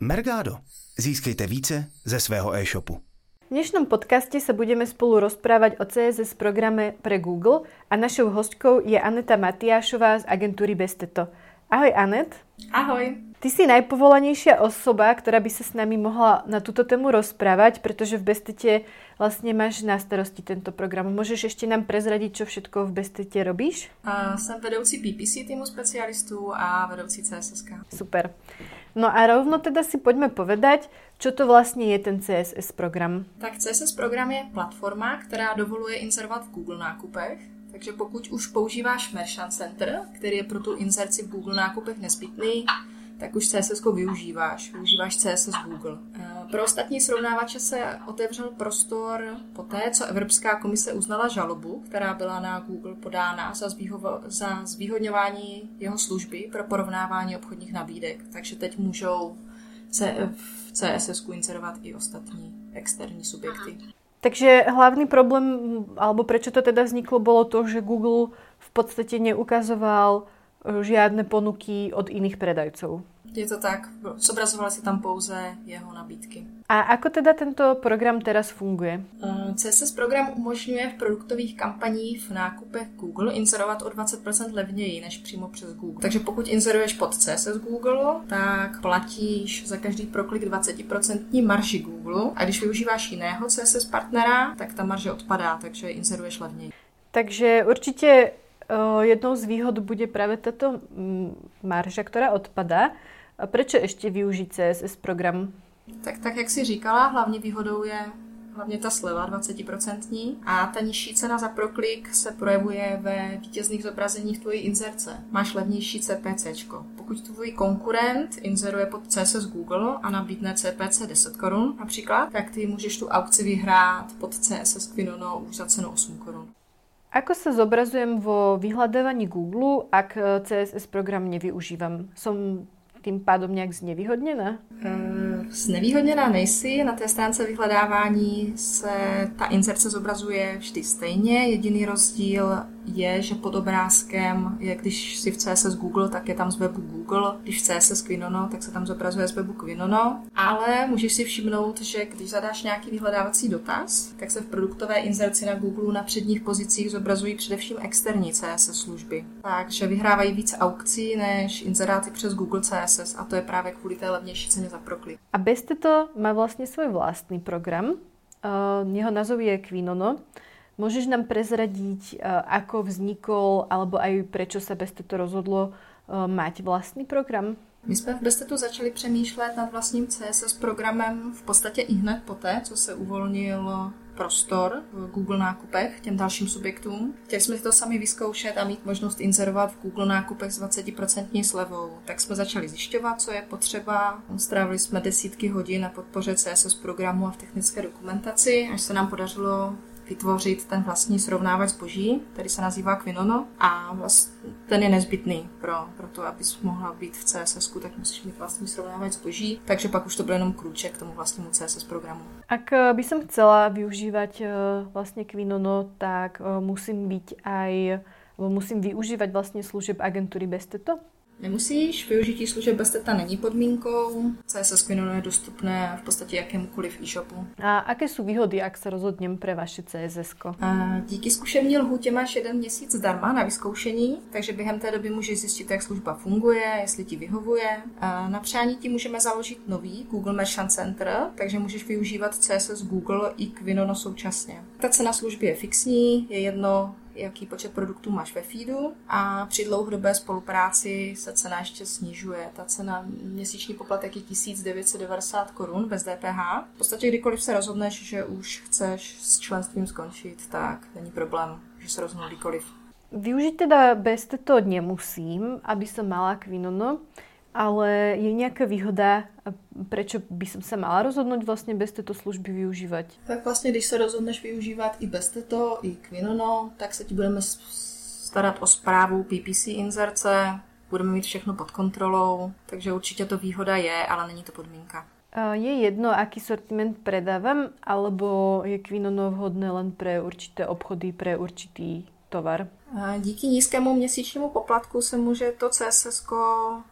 Mergado. Získejte více ze svého e-shopu. V dnešnom podcaste sa budeme spolu rozprávať o CSS programe pre Google a našou hostkou je Aneta Matiášová z agentúry Besteto. Ahoj Anet. Ahoj. Ty si najpovolanejšia osoba, ktorá by sa s nami mohla na túto tému rozprávať, pretože v Bestete vlastne máš na starosti tento program. Môžeš ešte nám prezradiť, čo všetko v Bestete robíš? Uh, jsem vedoucí PPC týmu specialistů a vedoucí CSS. Super. No a rovno teda si poďme povedať, čo to vlastně je ten CSS program. Tak CSS program je platforma, která dovoluje inzerovat v Google nákupech. Takže pokud už používáš Merchant Center, který je pro tu inzerci v Google nákupech nezbytný, tak už CSS využíváš. Využíváš CSS Google. Pro ostatní srovnávače se otevřel prostor po té, co Evropská komise uznala žalobu, která byla na Google podána za, zvýho- za zvýhodňování jeho služby pro porovnávání obchodních nabídek. Takže teď můžou v CSS inserovat i ostatní externí subjekty. Takže hlavný problém, alebo prečo to teda vzniklo, bolo to, že Google v podstate neukazoval žiadne ponuky od iných predajcov. Je to tak, zobrazovali si tam pouze jeho nabídky. A ako teda tento program teraz funguje? Eh, CSS program umožňuje v produktových kampaních v nákupech Google inzerovat o 20% levněji než přímo přes Google. Takže pokud inzeruješ pod CSS Google, tak platíš za každý proklik 20% marži Google a když využíváš jiného CSS partnera, tak ta marže odpadá, takže inzeruješ levněji. Takže určitě jednou z výhod bude právě tato mm, marža, která odpadá. A prečo ještě využít CSS program? Tak, tak jak si říkala, hlavní výhodou je hlavně ta sleva 20% a ta nižší cena za proklik se projevuje ve vítězných zobrazeních tvojí inzerce. Máš levnější CPC. Pokud tvůj konkurent inzeruje pod CSS Google a nabídne CPC 10 korun například, tak ty můžeš tu aukci vyhrát pod CSS Quinono už za cenu 8 korun. Ako sa zobrazujem vo vyhľadávaní Google, ak CSS program nevyužívam? Som tím pádem nějak znevýhodněna? Uh, znevýhodněná nejsi. Na té stránce vyhledávání se ta inzerce zobrazuje vždy stejně. Jediný rozdíl je, že pod obrázkem je, když si v CSS Google, tak je tam z webu Google. Když v CSS Quinono, tak se tam zobrazuje z webu Quinono. Ale můžeš si všimnout, že když zadáš nějaký vyhledávací dotaz, tak se v produktové inzerci na Google na předních pozicích zobrazují především externí CSS služby. Takže vyhrávají více aukcí než inzeráty přes Google CSS a to je právě kvůli té levnější ceně za proklik. A to má vlastně svůj vlastní program. Uh, jeho názov je Quinono. Môžeš nám prezradiť, eh, ako vznikol, alebo aj prečo sa Besteto rozhodlo eh, mať vlastní program? My jsme v Bestetu začali přemýšlet nad vlastním CSS programem v podstatě i hned poté, co se uvolnil prostor v Google nákupech těm dalším subjektům. Chtěli jsme to sami vyzkoušet a mít možnost inzerovat v Google nákupech s 20% slevou. Tak jsme začali zjišťovat, co je potřeba. Strávili jsme desítky hodin na podpoře CSS programu a v technické dokumentaci, až se nám podařilo vytvořit ten vlastní srovnávač zboží, který se nazývá Quinono a vlast, ten je nezbytný pro, pro to, abys mohla být v CSS, tak musíš mít vlastní srovnávač zboží, takže pak už to bude jenom krůček k tomu vlastnímu CSS programu. Ak eh, by som chcela využívať eh, vlastně Quinono, tak eh, musím být aj musím využívať vlastně služeb agentury Besteto? Nemusíš, využití služeb bez teta není podmínkou. CSS Quinono je dostupné v podstatě jakémukoliv e-shopu. A aké jsou výhody, jak se rozhodněm pre vaše CSS? Díky zkušení lhůtě máš jeden měsíc zdarma na vyzkoušení, takže během té doby můžeš zjistit, jak služba funguje, jestli ti vyhovuje. Na přání ti můžeme založit nový Google Merchant Center, takže můžeš využívat CSS Google i Quinono současně. Ta cena služby je fixní, je jedno, jaký počet produktů máš ve feedu a při dlouhodobé spolupráci se cena ještě snižuje. Ta cena měsíční poplatek je 1990 korun bez DPH. V podstatě kdykoliv se rozhodneš, že už chceš s členstvím skončit, tak není problém, že se rozhodnu kdykoliv. Využít teda bez to nemusím, aby som mala Quinono, ale je nějaká výhoda, prečo by som sa mala rozhodnout vlastně bez této služby využívat? Tak vlastně, když se rozhodneš využívat i bez této, i Quinono, tak se ti budeme starat o zprávu PPC inzerce, budeme mít všechno pod kontrolou, takže určitě to výhoda je, ale není to podmínka. Je jedno, aký sortiment predávam, alebo je Quinono vhodné len pre určité obchody, pre určitý tovar? Díky nízkému měsíčnímu poplatku se může to CSS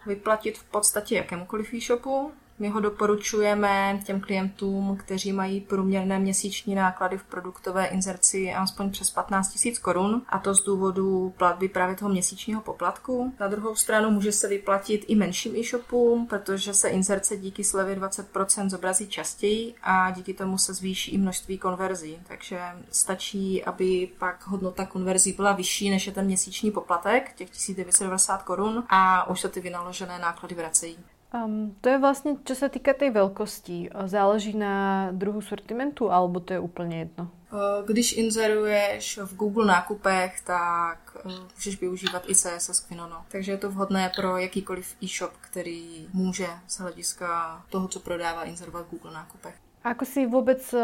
vyplatit v podstatě jakémukoliv e-shopu. My ho doporučujeme těm klientům, kteří mají průměrné měsíční náklady v produktové inzerci aspoň přes 15 000 korun a to z důvodu platby právě toho měsíčního poplatku. Na druhou stranu může se vyplatit i menším e-shopům, protože se inzerce díky slevě 20% zobrazí častěji a díky tomu se zvýší i množství konverzí. Takže stačí, aby pak hodnota konverzí byla vyšší než je ten měsíční poplatek, těch 1990 korun a už se ty vynaložené náklady vracejí. Um, to je vlastně, co se týká té velkosti, záleží na druhu sortimentu, alebo to je úplně jedno? Když inzeruješ v Google nákupech, tak můžeš využívat i CSS Quinono. Takže je to vhodné pro jakýkoliv e-shop, který může z hlediska toho, co prodává, inzerovat v Google nákupech. A ako si vůbec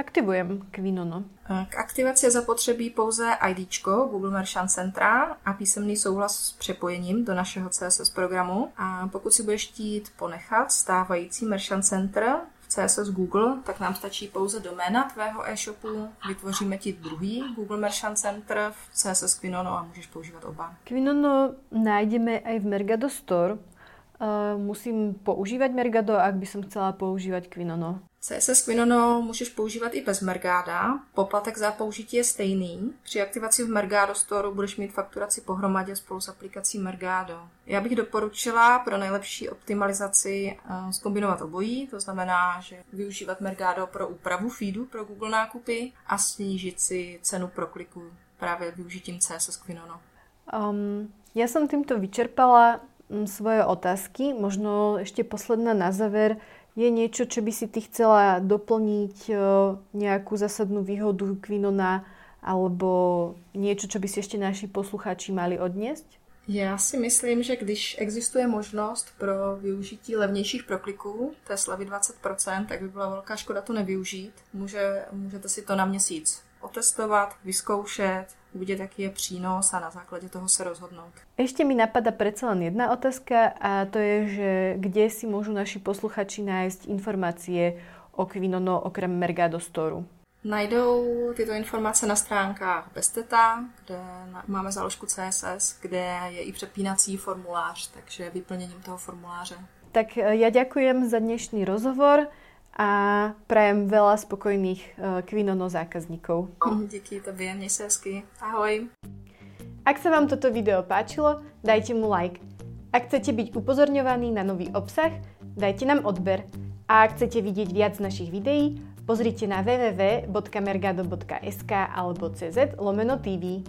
aktivujem Quinono? K aktivaci je zapotřebí pouze ID, Google Merchant Centra a písemný souhlas s přepojením do našeho CSS programu. A pokud si budeš chtít ponechat stávající Merchant Center v CSS Google, tak nám stačí pouze doména tvého e-shopu, vytvoříme ti druhý Google Merchant Center v CSS Quinono a můžeš používat oba. Quinono najdeme i v Mergado Store. Uh, musím používat Mergado, ak by som chcela používat Quinono. CSS Quinono můžeš používat i bez Mergáda. Poplatek za použití je stejný. Při aktivaci v Mergado Store budeš mít fakturaci pohromadě spolu s aplikací Mergado. Já bych doporučila pro nejlepší optimalizaci zkombinovat obojí, to znamená, že využívat Mergado pro úpravu feedu pro Google nákupy a snížit si cenu pro kliku právě využitím CSS Quinono. Um, já jsem tímto vyčerpala svoje otázky. Možno ještě posledná na záver je niečo, čo by si ty chcela doplniť, e, nejakú zásadnú výhodu Quinona, alebo niečo, čo by si ešte naši posluchači mali odniesť? Já si myslím, že když existuje možnost pro využití levnějších prokliků, té slavy 20%, tak by byla velká škoda to nevyužít. Může, můžete si to na měsíc otestovat, vyzkoušet, uvidět, jaký je přínos a na základě toho se rozhodnout. Ešte mi napadá predsa len jedna otázka a to je, že kde si môžu naši posluchači nájsť informácie o Quinono okrem Mergado Store? Najdou tyto informace na stránkách Besteta, kde máme záložku CSS, kde je i přepínací formulář, takže vyplněním toho formuláře. Tak e, ja ďakujem za dnešný rozhovor a prajem veľa spokojných uh, Quinono zákazníkov. Díky tobě, měj se hezky. Ahoj. Ak sa vám toto video páčilo, dajte mu like. Ak chcete byť upozorňovaní na nový obsah, dajte nám odber. A ak chcete vidieť viac našich videí, pozrite na www.mergado.sk alebo cz lomeno TV.